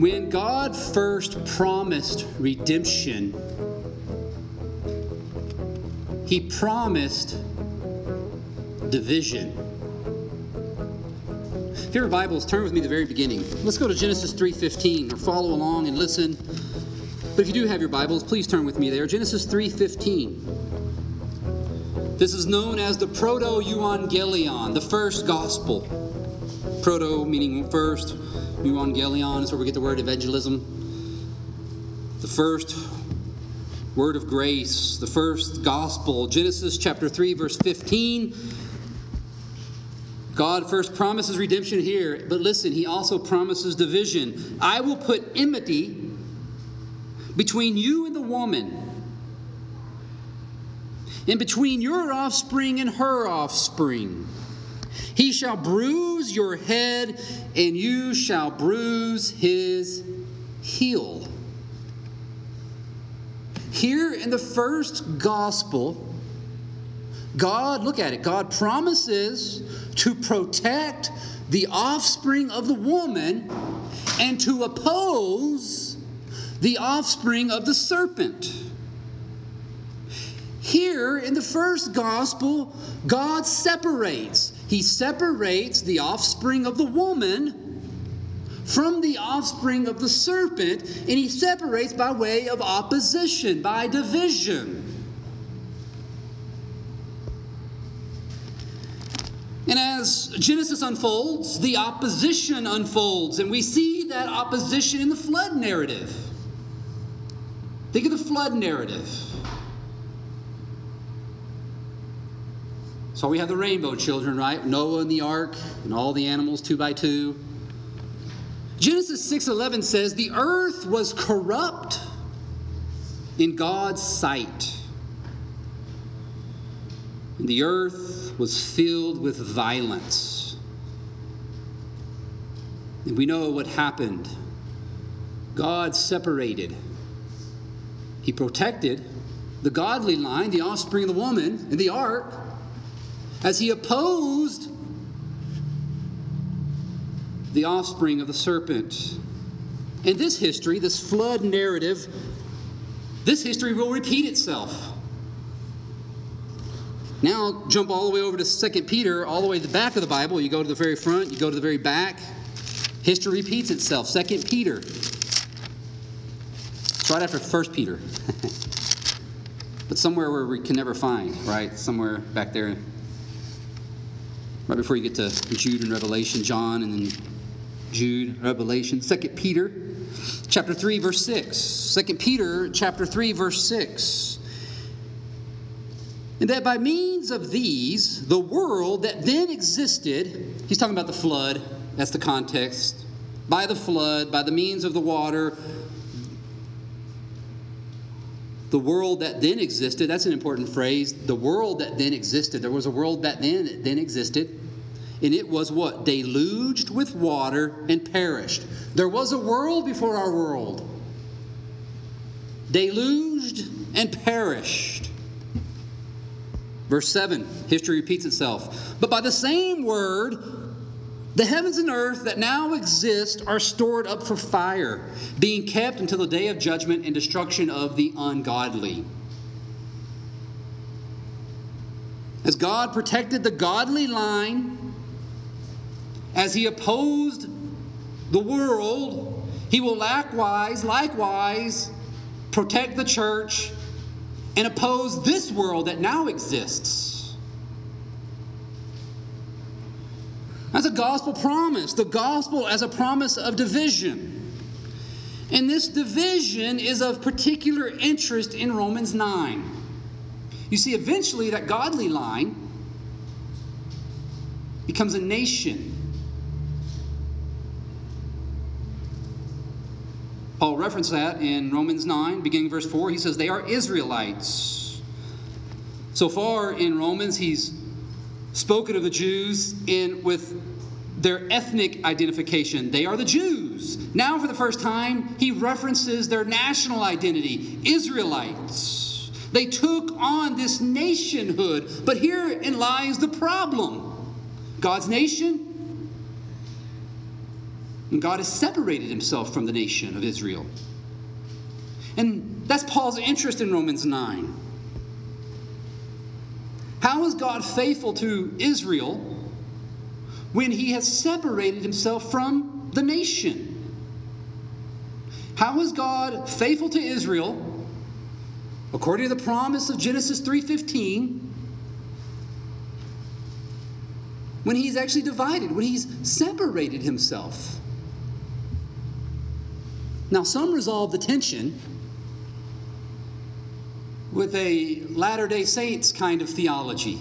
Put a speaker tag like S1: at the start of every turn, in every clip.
S1: When God first promised redemption, He promised division. If you have your Bibles, turn with me to the very beginning. Let's go to Genesis 3:15 or follow along and listen. But if you do have your Bibles, please turn with me there. Genesis 3:15. This is known as the Proto-Evangelion, the first gospel. Proto meaning first, Evangelion is where we get the word evangelism. The first word of grace, the first gospel. Genesis chapter 3, verse 15. God first promises redemption here, but listen, he also promises division. I will put enmity between you and the woman, and between your offspring and her offspring. He shall bruise your head, and you shall bruise his heel. Here in the first gospel, God, look at it, God promises to protect the offspring of the woman and to oppose the offspring of the serpent. Here in the first gospel, God separates. He separates the offspring of the woman from the offspring of the serpent, and he separates by way of opposition, by division. And as Genesis unfolds, the opposition unfolds, and we see that opposition in the flood narrative. Think of the flood narrative. So we have the rainbow children, right? Noah and the ark, and all the animals two by two. Genesis 6:11 says, "The earth was corrupt in God's sight, and the earth was filled with violence." And we know what happened. God separated. He protected the godly line, the offspring of the woman, in the ark, as he opposed the offspring of the serpent. In this history, this flood narrative, this history will repeat itself. Now, jump all the way over to 2 Peter, all the way to the back of the Bible. You go to the very front, you go to the very back. History repeats itself. 2 Peter. It's right after 1 Peter. but somewhere where we can never find, right? Somewhere back there. Right before you get to Jude and Revelation, John, and then Jude, Revelation, 2 Peter chapter 3 verse 6. 2 Peter chapter 3 verse 6. And that by means of these, the world that then existed, he's talking about the flood, that's the context. By the flood, by the means of the water, the world that then existed, that's an important phrase. The world that then existed. There was a world that then, that then existed and it was what? Deluged with water and perished. There was a world before our world. Deluged and perished. Verse 7, history repeats itself. But by the same word, the heavens and earth that now exist are stored up for fire, being kept until the day of judgment and destruction of the ungodly. As God protected the godly line as he opposed the world, he will likewise, likewise protect the church and oppose this world that now exists. That's a gospel promise. The gospel as a promise of division. And this division is of particular interest in Romans 9. You see, eventually that godly line becomes a nation Paul referenced that in Romans 9, beginning verse 4. He says, They are Israelites. So far in Romans, he's spoken of the Jews in with their ethnic identification. They are the Jews. Now, for the first time, he references their national identity Israelites. They took on this nationhood. But herein lies the problem God's nation And God has separated himself from the nation of Israel. And that's Paul's interest in Romans 9. How is God faithful to Israel when he has separated himself from the nation? How is God faithful to Israel according to the promise of Genesis 3:15 when he's actually divided, when he's separated himself? Now, some resolve the tension with a Latter day Saints kind of theology,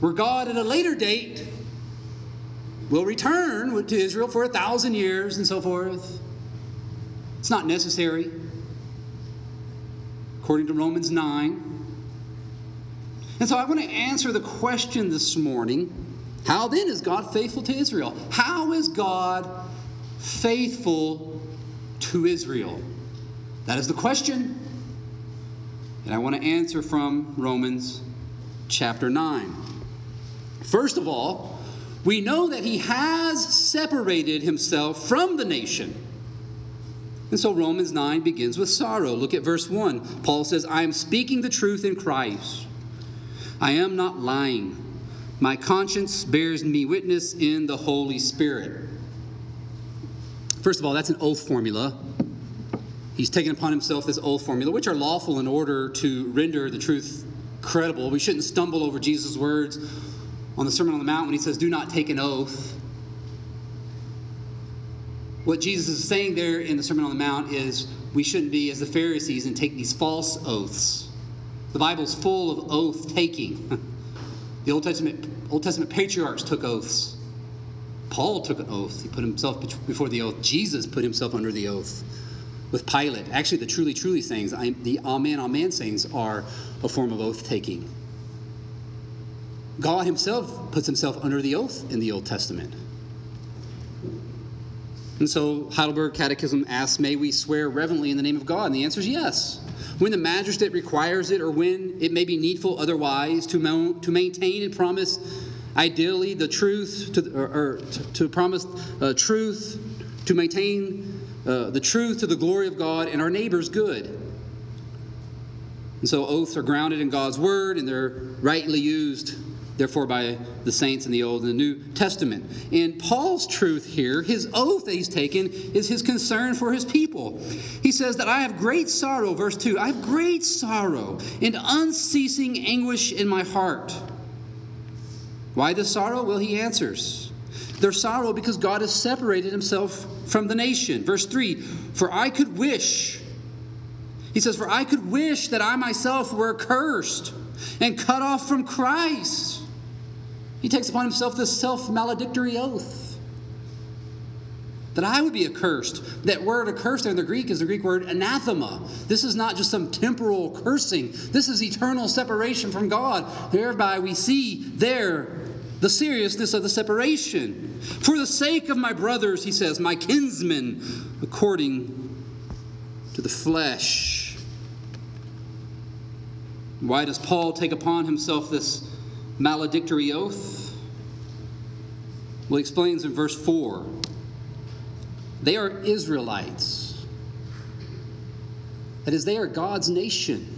S1: where God at a later date will return to Israel for a thousand years and so forth. It's not necessary, according to Romans 9. And so I want to answer the question this morning how then is God faithful to Israel? How is God faithful to Israel? That is the question. And I want to answer from Romans chapter 9. First of all, we know that he has separated himself from the nation. And so Romans 9 begins with sorrow. Look at verse 1. Paul says, I am speaking the truth in Christ. I am not lying. My conscience bears me witness in the Holy Spirit. First of all, that's an oath formula. He's taken upon himself this oath formula, which are lawful in order to render the truth credible. We shouldn't stumble over Jesus' words on the Sermon on the Mount when he says, Do not take an oath. What Jesus is saying there in the Sermon on the Mount is we shouldn't be as the Pharisees and take these false oaths. The Bible's full of oath taking. The Old Testament, Old Testament patriarchs took oaths. Paul took an oath. He put himself before the oath. Jesus put himself under the oath with Pilate. Actually, the truly, truly sayings, the Amen, Amen sayings, are a form of oath taking. God Himself puts Himself under the oath in the Old Testament. And so Heidelberg Catechism asks, May we swear reverently in the name of God? And the answer is yes. When the magistrate requires it, or when it may be needful otherwise to, to maintain and promise ideally the truth, to, or, or to, to, promise uh, truth, to maintain uh, the truth to the glory of God and our neighbor's good. And so oaths are grounded in God's word and they're rightly used therefore by the saints in the Old and the New Testament. And Paul's truth here, his oath that he's taken, is his concern for his people. He says that I have great sorrow, verse 2, I have great sorrow and unceasing anguish in my heart. Why this sorrow? Well, he answers. Their sorrow because God has separated himself from the nation. Verse 3 For I could wish, he says, For I could wish that I myself were cursed and cut off from Christ. He takes upon himself this self maledictory oath that I would be accursed. That word accursed there in the Greek is the Greek word anathema. This is not just some temporal cursing, this is eternal separation from God. Thereby we see there the seriousness of the separation. For the sake of my brothers, he says, my kinsmen, according to the flesh. Why does Paul take upon himself this maledictory oath? Well, he explains in verse 4 they are Israelites. That is, they are God's nation.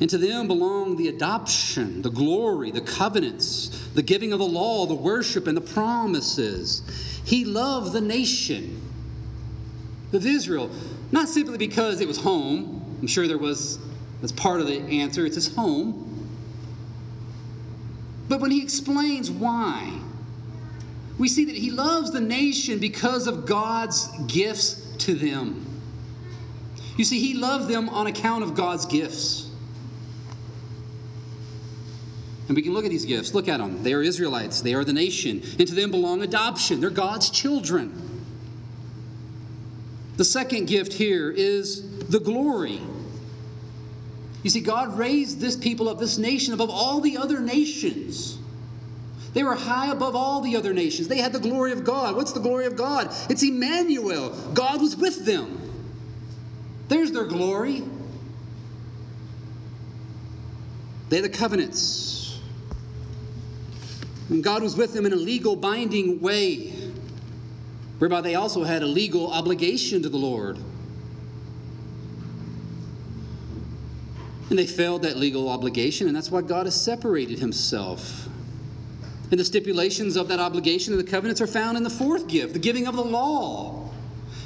S1: And to them belong the adoption, the glory, the covenants, the giving of the law, the worship, and the promises. He loved the nation of Israel, not simply because it was home. I'm sure there was, as part of the answer, it's his home. But when he explains why, we see that he loves the nation because of God's gifts to them. You see, he loved them on account of God's gifts. And we can look at these gifts. Look at them. They are Israelites, they are the nation, and to them belong adoption. They're God's children. The second gift here is the glory. You see, God raised this people of this nation above all the other nations. They were high above all the other nations. They had the glory of God. What's the glory of God? It's Emmanuel. God was with them. There's their glory. They had the covenants. And God was with them in a legal binding way, whereby they also had a legal obligation to the Lord. And they failed that legal obligation, and that's why God has separated himself. And the stipulations of that obligation and the covenants are found in the fourth gift, the giving of the law.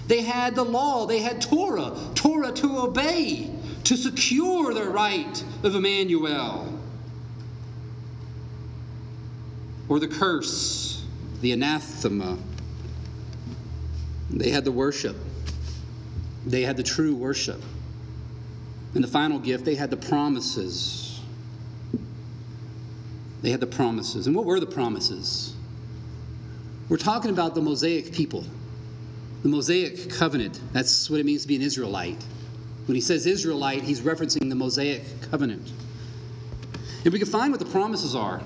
S1: They had the law, they had Torah, Torah to obey, to secure the right of Emmanuel. Or the curse, the anathema. They had the worship, they had the true worship. And the final gift, they had the promises. They had the promises. And what were the promises? We're talking about the Mosaic people, the Mosaic covenant. That's what it means to be an Israelite. When he says Israelite, he's referencing the Mosaic covenant. And we can find what the promises are.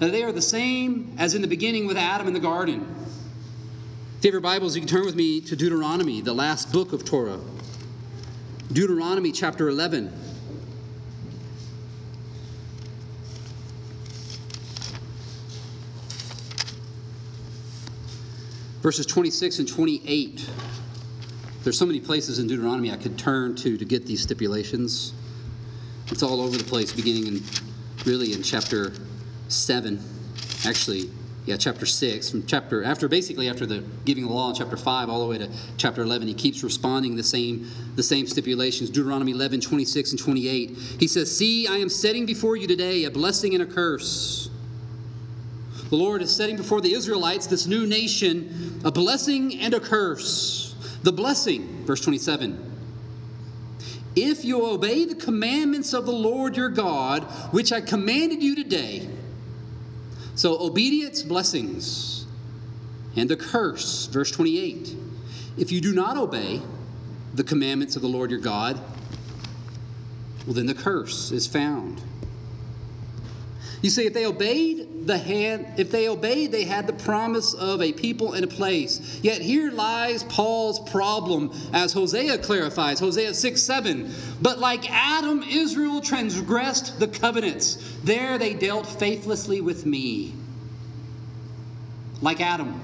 S1: Now, they are the same as in the beginning with Adam in the garden. If you have your Bibles, you can turn with me to Deuteronomy, the last book of Torah. Deuteronomy chapter 11. Verses 26 and 28. There's so many places in Deuteronomy I could turn to to get these stipulations. It's all over the place, beginning in really in chapter 7. Actually, yeah, chapter 6, from chapter, after basically after the giving the law in chapter 5 all the way to chapter 11, he keeps responding the same, the same stipulations. Deuteronomy 11, 26 and 28. He says, See, I am setting before you today a blessing and a curse. The Lord is setting before the Israelites, this new nation, a blessing and a curse. The blessing, verse 27. If you obey the commandments of the Lord your God, which I commanded you today, so, obedience, blessings, and the curse, verse 28. If you do not obey the commandments of the Lord your God, well, then the curse is found. You see, if they obeyed the hand, if they obeyed, they had the promise of a people and a place. Yet here lies Paul's problem, as Hosea clarifies, Hosea 6 7. But like Adam, Israel transgressed the covenants. There they dealt faithlessly with me. Like Adam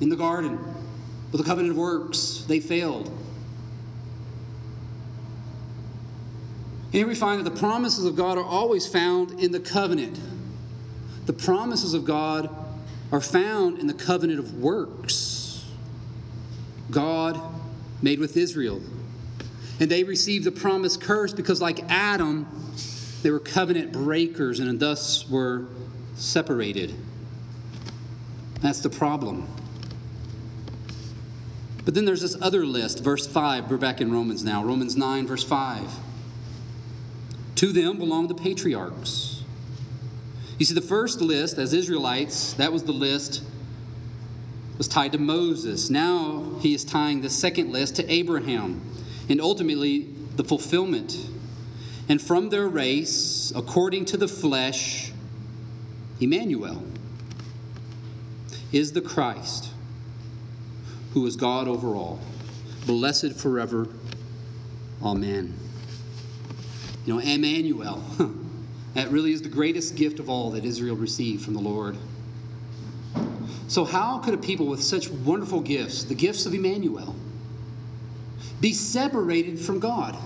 S1: in the garden with the covenant of works, they failed. Here we find that the promises of God are always found in the covenant. The promises of God are found in the covenant of works. God made with Israel. And they received the promised curse because, like Adam, they were covenant breakers and thus were separated. That's the problem. But then there's this other list, verse 5. We're back in Romans now. Romans 9, verse 5. To them belong the patriarchs. You see, the first list, as Israelites, that was the list, was tied to Moses. Now he is tying the second list to Abraham, and ultimately the fulfillment. And from their race, according to the flesh, Emmanuel is the Christ, who is God over all, blessed forever. Amen. You know, Emmanuel. that really is the greatest gift of all that Israel received from the Lord. So, how could a people with such wonderful gifts, the gifts of Emmanuel, be separated from God?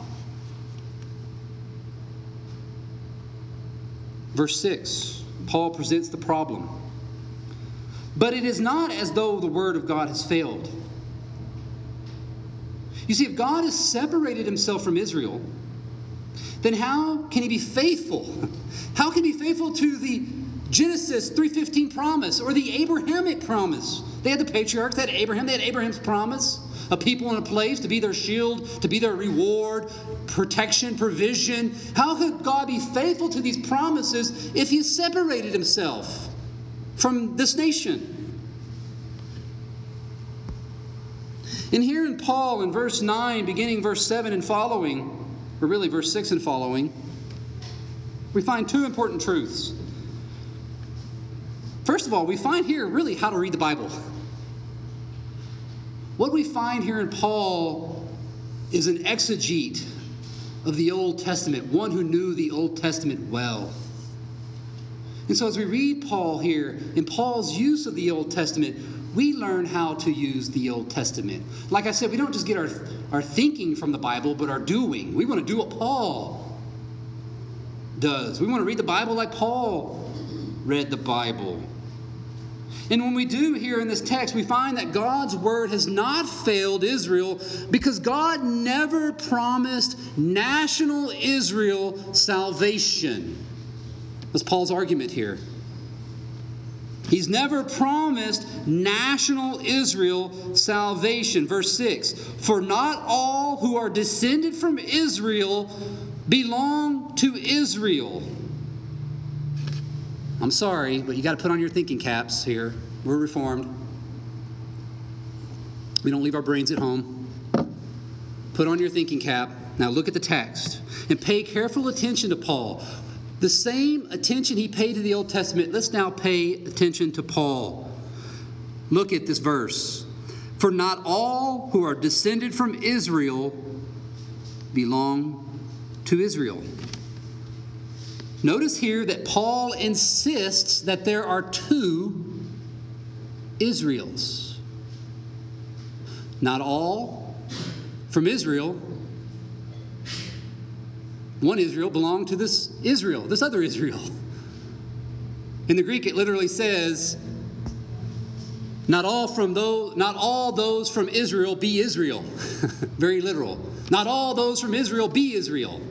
S1: Verse 6, Paul presents the problem. But it is not as though the word of God has failed. You see, if God has separated himself from Israel, then how can he be faithful? How can he be faithful to the Genesis 3:15 promise or the Abrahamic promise? They had the patriarchs, they had Abraham, they had Abraham's promise, a people and a place to be their shield, to be their reward, protection, provision. How could God be faithful to these promises if he separated himself from this nation? And here in Paul, in verse 9, beginning verse 7 and following, really verse 6 and following, we find two important truths. First of all, we find here really how to read the Bible. What we find here in Paul is an exegete of the Old Testament, one who knew the Old Testament well. And so, as we read Paul here, in Paul's use of the Old Testament, we learn how to use the Old Testament. Like I said, we don't just get our, our thinking from the Bible, but our doing. We want to do what Paul does. We want to read the Bible like Paul read the Bible. And when we do here in this text, we find that God's word has not failed Israel because God never promised national Israel salvation. That's Paul's argument here. He's never promised national Israel salvation. Verse 6 For not all who are descended from Israel belong to Israel. I'm sorry, but you got to put on your thinking caps here. We're reformed. We don't leave our brains at home. Put on your thinking cap. Now look at the text and pay careful attention to Paul. The same attention he paid to the Old Testament, let's now pay attention to Paul. Look at this verse. For not all who are descended from Israel belong to Israel. Notice here that Paul insists that there are two Israels. Not all from Israel. One Israel belonged to this Israel, this other Israel. In the Greek, it literally says, not all from those, not all those from Israel be Israel. Very literal. Not all those from Israel be Israel.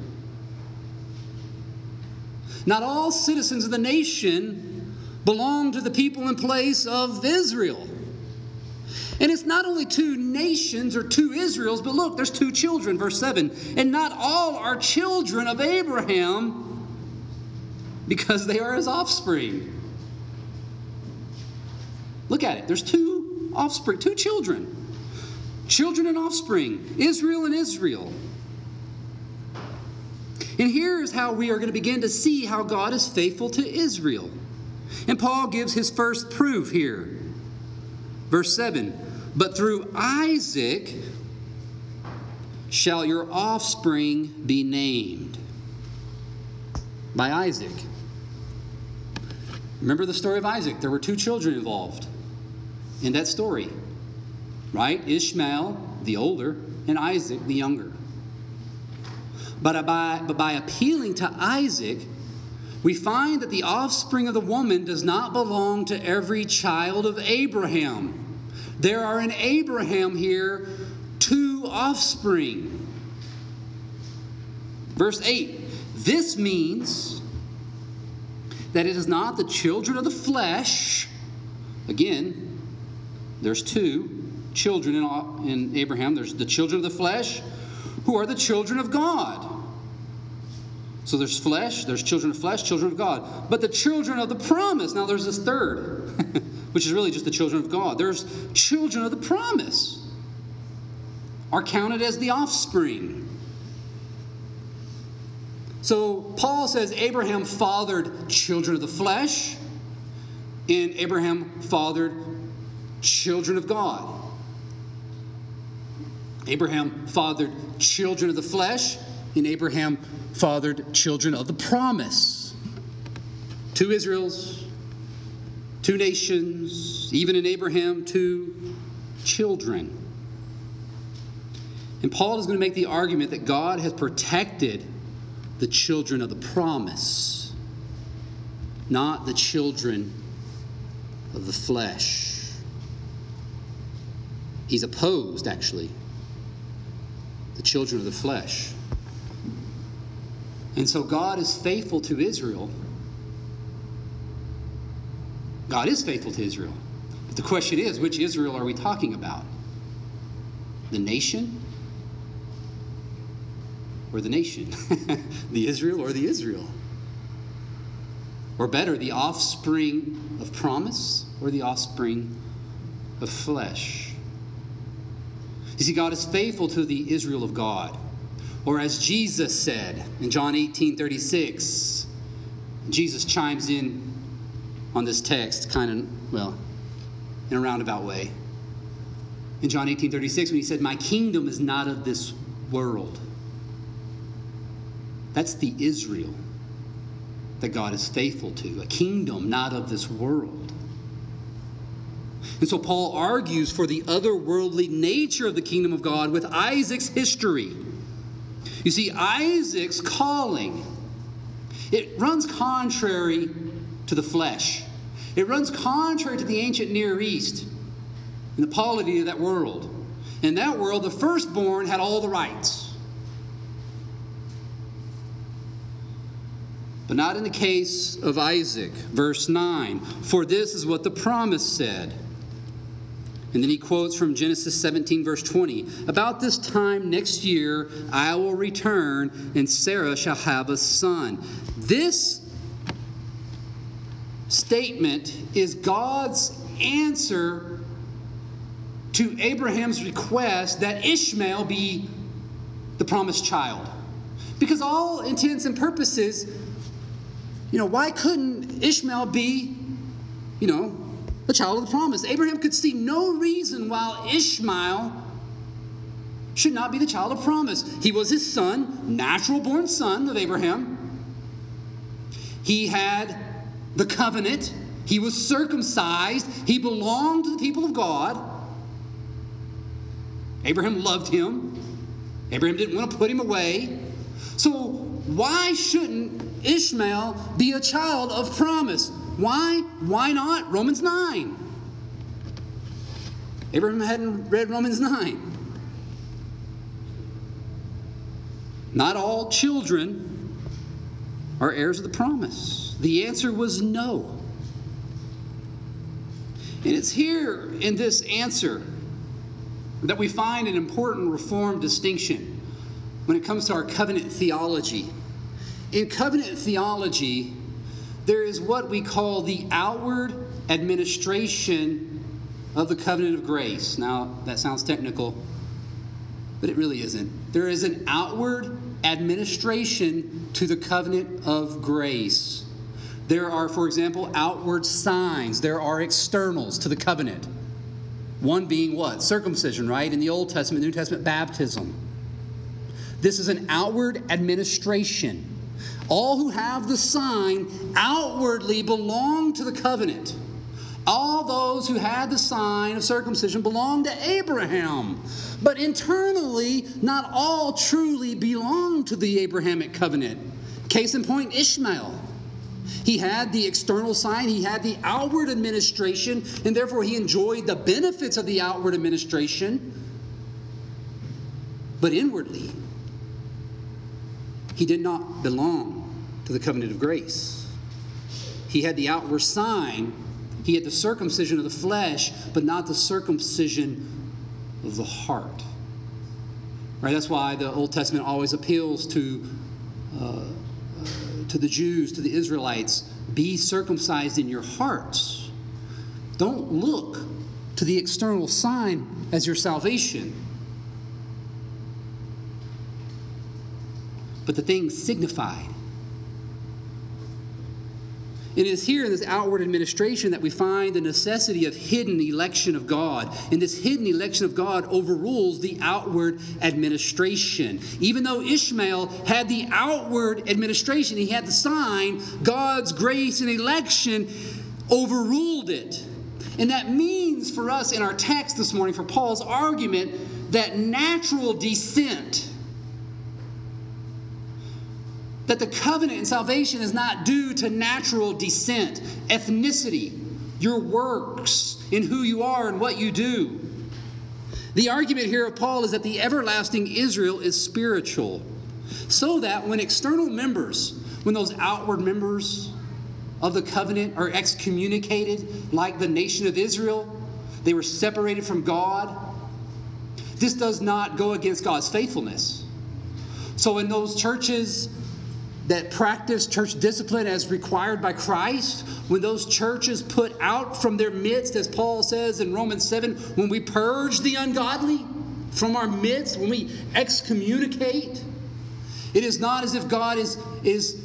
S1: Not all citizens of the nation belong to the people and place of Israel. And it's not only two nations or two Israels, but look, there's two children, verse 7. And not all are children of Abraham because they are his offspring. Look at it. There's two offspring, two children. Children and offspring, Israel and Israel. And here is how we are going to begin to see how God is faithful to Israel. And Paul gives his first proof here. Verse 7 But through Isaac shall your offspring be named. By Isaac. Remember the story of Isaac. There were two children involved in that story, right? Ishmael, the older, and Isaac, the younger. But by, but by appealing to Isaac, we find that the offspring of the woman does not belong to every child of Abraham. There are in Abraham here two offspring. Verse 8 this means that it is not the children of the flesh. Again, there's two children in, Abraham there's the children of the flesh who are the children of God. So there's flesh, there's children of flesh, children of God. But the children of the promise, now there's this third, which is really just the children of God. There's children of the promise, are counted as the offspring. So Paul says Abraham fathered children of the flesh, and Abraham fathered children of God. Abraham fathered children of the flesh, and Abraham fathered children of the promise. Two Israels, two nations, even in Abraham, two children. And Paul is going to make the argument that God has protected the children of the promise, not the children of the flesh. He's opposed, actually, the children of the flesh. And so God is faithful to Israel. God is faithful to Israel. But the question is which Israel are we talking about? The nation? Or the nation? the Israel or the Israel? Or better, the offspring of promise or the offspring of flesh? You see, God is faithful to the Israel of God. Or as Jesus said in John 18 36, Jesus chimes in on this text, kind of, well, in a roundabout way. In John 18 36, when he said, My kingdom is not of this world. That's the Israel. that God is faithful to, a kingdom not of this world. And so Paul argues for the otherworldly nature of the kingdom of God with Isaac's history. You see, Isaac's calling, it runs contrary to the flesh. It runs contrary to the ancient Near East and the polity of that world. In that world, the firstborn had all the rights. But not in the case of Isaac. Verse 9 For this is what the promise said. And then he quotes from Genesis 17, verse 20 About this time next year I will return, and Sarah shall have a son. This statement is God's answer to Abraham's request that Ishmael be the promised child. Because all intents and purposes, you know, why couldn't Ishmael be, you know, the child of the promise? Abraham could see no reason why Ishmael should not be the child of promise. He was his son, natural born son of Abraham. He had the covenant, he was circumcised, he belonged to the people of God. Abraham loved him. Abraham didn't want to put him away. So, why shouldn't Ishmael be a child of promise? Why? Why not? Romans 9. Abraham hadn't read Romans 9. Not all children are heirs of the promise. The answer was no. And it's here in this answer that we find an important reform distinction when it comes to our covenant theology. In covenant theology, there is what we call the outward administration of the covenant of grace. Now, that sounds technical, but it really isn't. There is an outward administration to the covenant of grace. There are, for example, outward signs, there are externals to the covenant. One being what? Circumcision, right? In the Old Testament, New Testament, baptism. This is an outward administration. All who have the sign outwardly belong to the covenant. All those who had the sign of circumcision belong to Abraham. But internally, not all truly belong to the Abrahamic covenant. Case in point, Ishmael. He had the external sign, he had the outward administration, and therefore he enjoyed the benefits of the outward administration. But inwardly, he did not belong to the covenant of grace. He had the outward sign, he had the circumcision of the flesh, but not the circumcision of the heart. Right? That's why the Old Testament always appeals to uh, to the Jews, to the Israelites, be circumcised in your hearts. Don't look to the external sign as your salvation. But the thing signified it is here in this outward administration that we find the necessity of hidden election of God. And this hidden election of God overrules the outward administration. Even though Ishmael had the outward administration, he had the sign, God's grace and election overruled it. And that means for us in our text this morning, for Paul's argument, that natural descent that the covenant and salvation is not due to natural descent, ethnicity, your works, in who you are and what you do. The argument here of Paul is that the everlasting Israel is spiritual, so that when external members, when those outward members of the covenant are excommunicated, like the nation of Israel, they were separated from God. This does not go against God's faithfulness. So, in those churches that practice church discipline as required by Christ, when those churches put out from their midst, as Paul says in Romans 7, when we purge the ungodly from our midst, when we excommunicate, it is not as if God is, is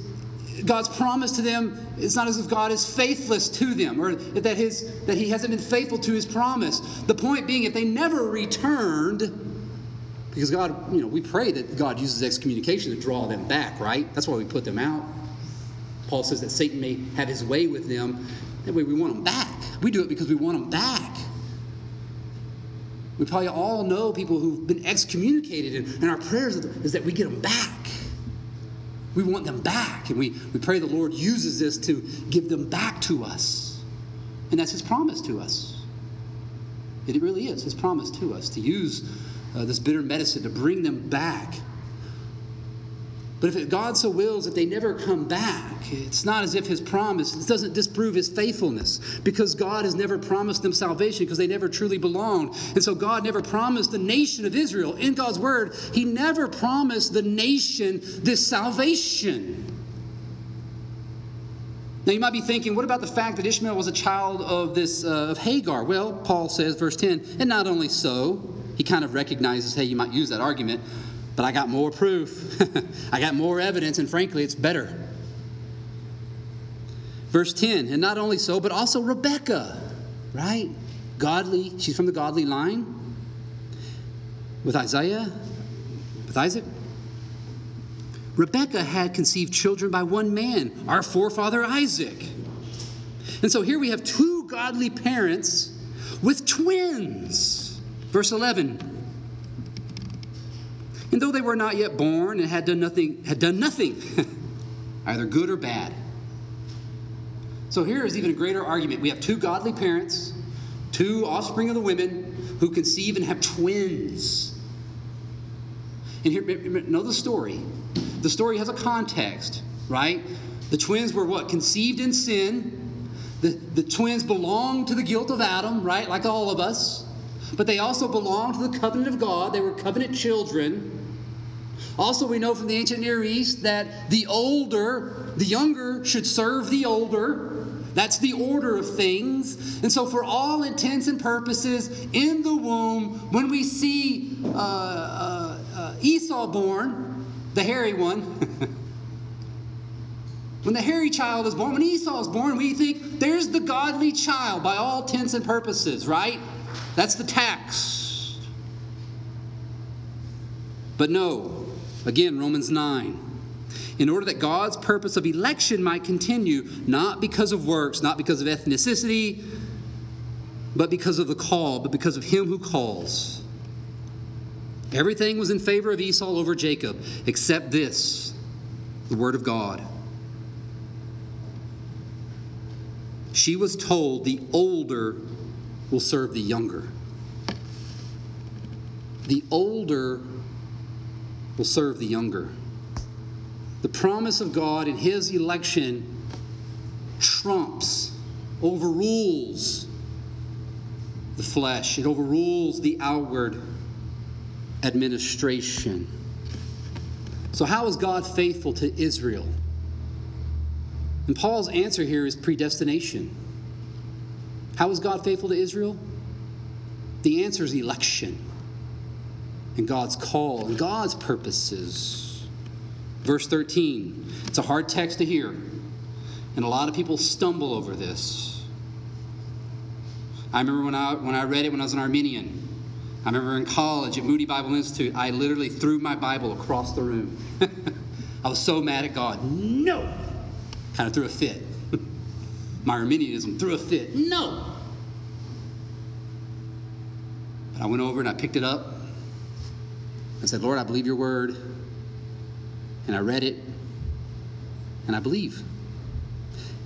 S1: God's promise to them, it's not as if God is faithless to them or that, his, that He hasn't been faithful to His promise. The point being, if they never returned, because God, you know, we pray that God uses excommunication to draw them back, right? That's why we put them out. Paul says that Satan may have his way with them. That way we want them back. We do it because we want them back. We probably all know people who've been excommunicated, and, our prayers is that we get them back. We want them back, and we, we pray the Lord uses this to give them back to us. And that's His promise to us. It really is His promise to us to use uh, this bitter medicine to bring them back but if God so wills that they never come back, it's not as if his promise doesn't disprove his faithfulness because God has never promised them salvation because they never truly belonged. And so God never promised the nation of Israel. In God's word, he never promised the nation this salvation. Now you might be thinking, what about the fact that Ishmael was a child of this uh, of Hagar? Well, Paul says, verse 10, and not only so, he kind of recognizes, hey, you might use that argument. But I got more proof. I got more evidence, and frankly, it's better. Verse 10, and not only so, but also Rebecca, right? Godly, she's from the godly line. With Isaiah, with Isaac. Rebecca had conceived children by one man, our forefather Isaac. And so here we have two godly parents with twins. Verse 11 and though they were not yet born and had done nothing, had done nothing, either good or bad. So here is even a greater argument. We have two godly parents, two offspring of the women who conceive and have twins. And here, know the story. The story has a context, right? The twins were what? Conceived in sin. The, the twins belonged to the guilt of Adam, right? Like all of us. But they also belonged to the covenant of God. They were covenant children. Also, we know from the ancient Near East that the older, the younger, should serve the older. That's the order of things. And so, for all intents and purposes, in the womb, when we see uh, uh, uh, Esau born, the hairy one, when the hairy child is born, when Esau is born, we think there's the godly child by all intents and purposes, right? That's the tax. But no, again, Romans 9. In order that God's purpose of election might continue, not because of works, not because of ethnicity, but because of the call, but because of him who calls. Everything was in favor of Esau over Jacob, except this the word of God. She was told the older will serve the younger. The older will serve the younger. The promise of God in His election trumps, overrules the flesh, it overrules the outward administration. So, how is God faithful to Israel? And Paul's answer here is predestination. How is God faithful to Israel? The answer is election and God's call and God's purposes. Verse 13. It's a hard text to hear, and a lot of people stumble over this. I remember when I, when I read it when I was an Arminian. I remember in college at Moody Bible Institute, I literally threw my Bible across the room. I was so mad at God. No! Kind of threw a fit. My Arminianism threw a fit. No! But I went over and I picked it up. I said, Lord, I believe your word. And I read it. And I believe.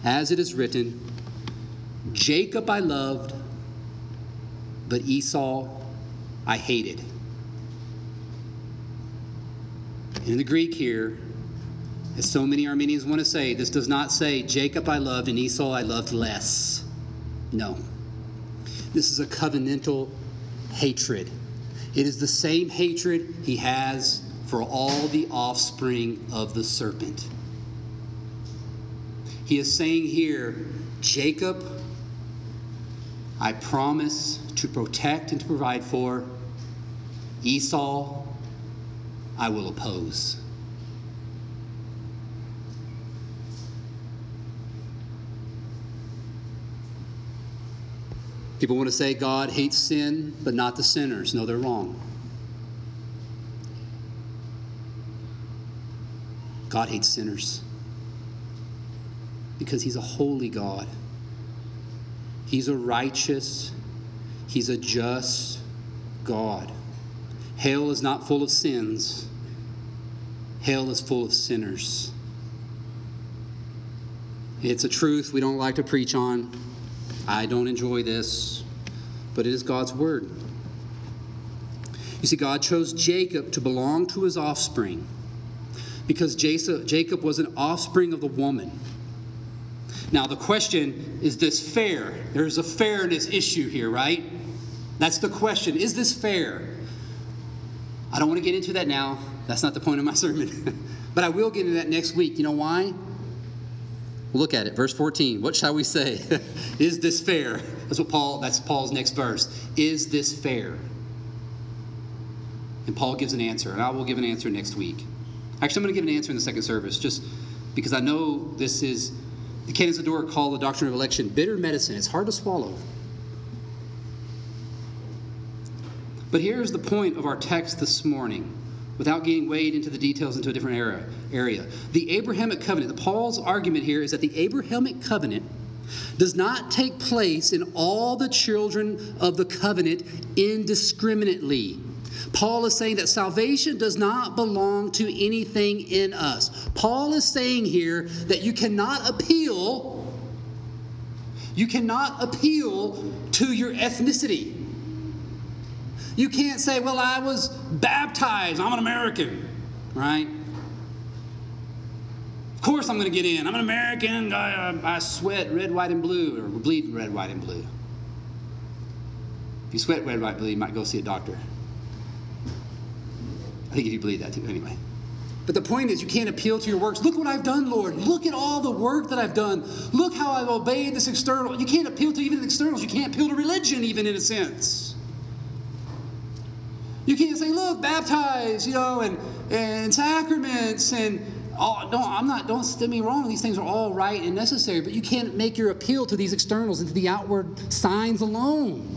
S1: As it is written, Jacob I loved, but Esau I hated. In the Greek here, as so many Arminians want to say, this does not say Jacob I loved and Esau I loved less. No. This is a covenantal hatred. It is the same hatred he has for all the offspring of the serpent. He is saying here, Jacob, I promise to protect and to provide for. Esau, I will oppose. People want to say God hates sin, but not the sinners. No, they're wrong. God hates sinners. Because He's a holy God. He's a righteous, He's a just God. Hell is not full of sins, hell is full of sinners. It's a truth we don't like to preach on. I don't enjoy this, but it is God's word. You see, God chose Jacob to belong to his offspring because Jacob was an offspring of the woman. Now, the question is this fair? There's a fairness issue here, right? That's the question. Is this fair? I don't want to get into that now. That's not the point of my sermon. but I will get into that next week. You know why? Look at it, verse 14. What shall we say? is this fair? That's what Paul, that's Paul's next verse. Is this fair? And Paul gives an answer, and I will give an answer next week. Actually, I'm going to give an answer in the second service, just because I know this is the canons of Dort call the doctrine of election bitter medicine. It's hard to swallow. But here's the point of our text this morning, without getting weighed into the details into a different era, area. The Abrahamic covenant, the Paul's argument here is that the Abrahamic covenant does not take place in all the children of the covenant indiscriminately. Paul is saying that salvation does not belong to anything in us. Paul is saying here that you cannot appeal you cannot appeal to your ethnicity. You can't say, "Well, I was baptized. I'm an American." Right? Of course I'm going to get in. I'm an American. I, uh, I sweat red, white, and blue, or bleed red, white, and blue. If you sweat red, white, blue, you might go see a doctor. I think if you believe that too, anyway. But the point is, you can't appeal to your works. Look what I've done, Lord. Look at all the work that I've done. Look how I've obeyed this external. You can't appeal to even the externals. You can't appeal to religion, even in a sense. You can't say, look, baptize, you know, and, and sacraments and oh, no, I'm not, don't get me wrong. These things are all right and necessary, but you can't make your appeal to these externals and to the outward signs alone.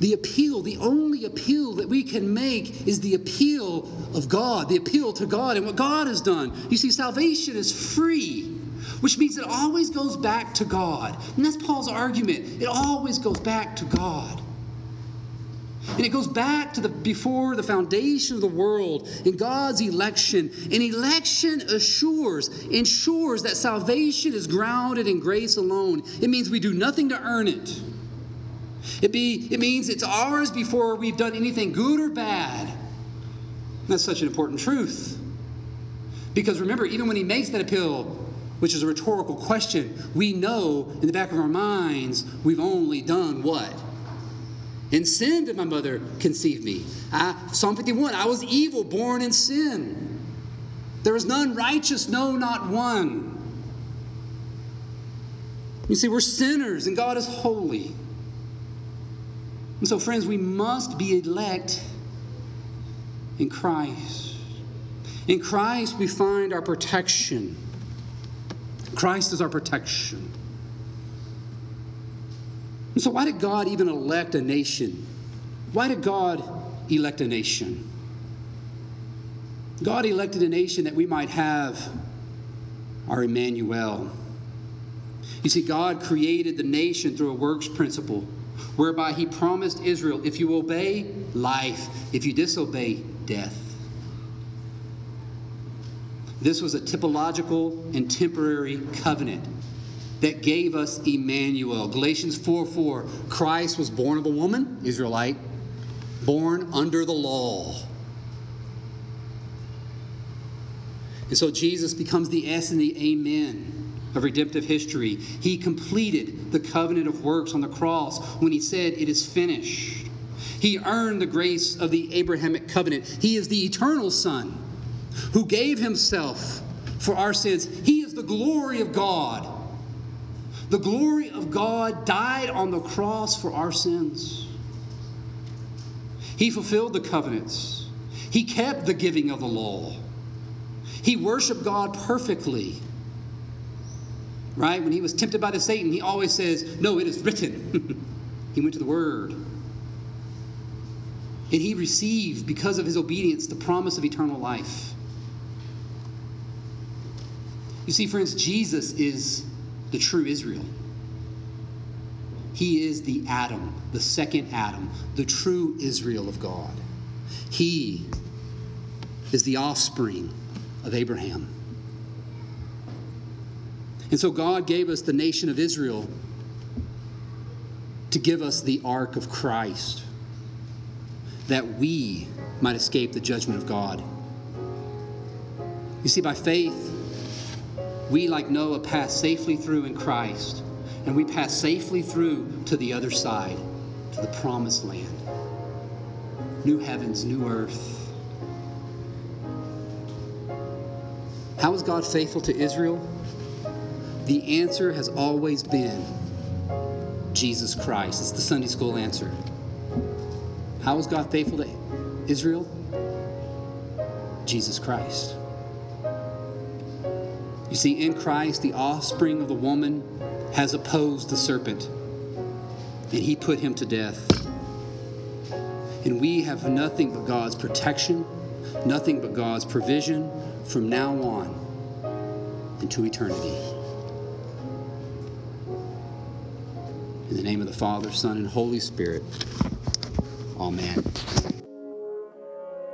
S1: The appeal, the only appeal that we can make is the appeal of God, the appeal to God and what God has done. You see, salvation is free, which means it always goes back to God. And that's Paul's argument. It always goes back to God. And it goes back to the before the foundation of the world in God's election. And election assures, ensures that salvation is grounded in grace alone. It means we do nothing to earn it. It, be, it means it's ours before we've done anything good or bad. That's such an important truth. Because remember, even when he makes that appeal, which is a rhetorical question, we know in the back of our minds we've only done what? In sin did my mother conceive me. I, Psalm 51 I was evil, born in sin. There is none righteous, no, not one. You see, we're sinners and God is holy. And so, friends, we must be elect in Christ. In Christ, we find our protection. Christ is our protection. And so, why did God even elect a nation? Why did God elect a nation? God elected a nation that we might have our Emmanuel. You see, God created the nation through a works principle whereby he promised Israel, if you obey, life, if you disobey, death. This was a typological and temporary covenant that gave us Emmanuel. Galatians 4 4, Christ was born of a woman, Israelite, born under the law. And so Jesus becomes the S and the Amen of redemptive history. He completed the covenant of works on the cross when he said, It is finished. He earned the grace of the Abrahamic covenant. He is the eternal Son who gave himself for our sins. He is the glory of God. The glory of God died on the cross for our sins. He fulfilled the covenants. He kept the giving of the law. He worshiped God perfectly right? When he was tempted by the Satan, he always says, No, it is written. he went to the Word. And he received, because of his obedience, the promise of eternal life. You see, friends, Jesus is the true Israel. He is the Adam, the second Adam, the true Israel of God. He is the offspring of Abraham. And so God gave us the nation of Israel to give us the ark of Christ, that we might escape the judgment of God. You see, by faith, we, like Noah, pass safely through in Christ, and we pass safely through to the other side, to the promised land. New heavens, new earth. How is God faithful to Israel? The answer has always been Jesus Christ. It's the Sunday school answer. How is God faithful to Israel? Jesus Christ. You see, in Christ, the offspring of the woman has opposed the serpent, and he put him to death. And we have nothing but God's protection, nothing but God's provision from now on into eternity. In the name of the Father, Son, and Holy Spirit. Amen.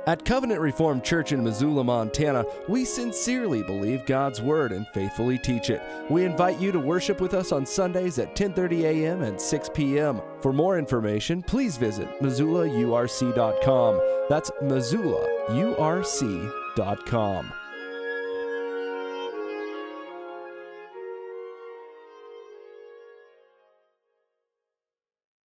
S2: At Covenant Reformed Church in Missoula, Montana, we sincerely believe God's Word and faithfully teach it. We invite you to worship with us on Sundays at 10:30 a.m. and 6 p.m. For more information, please visit MissoulaURC.com. That's MissoulaURC.com.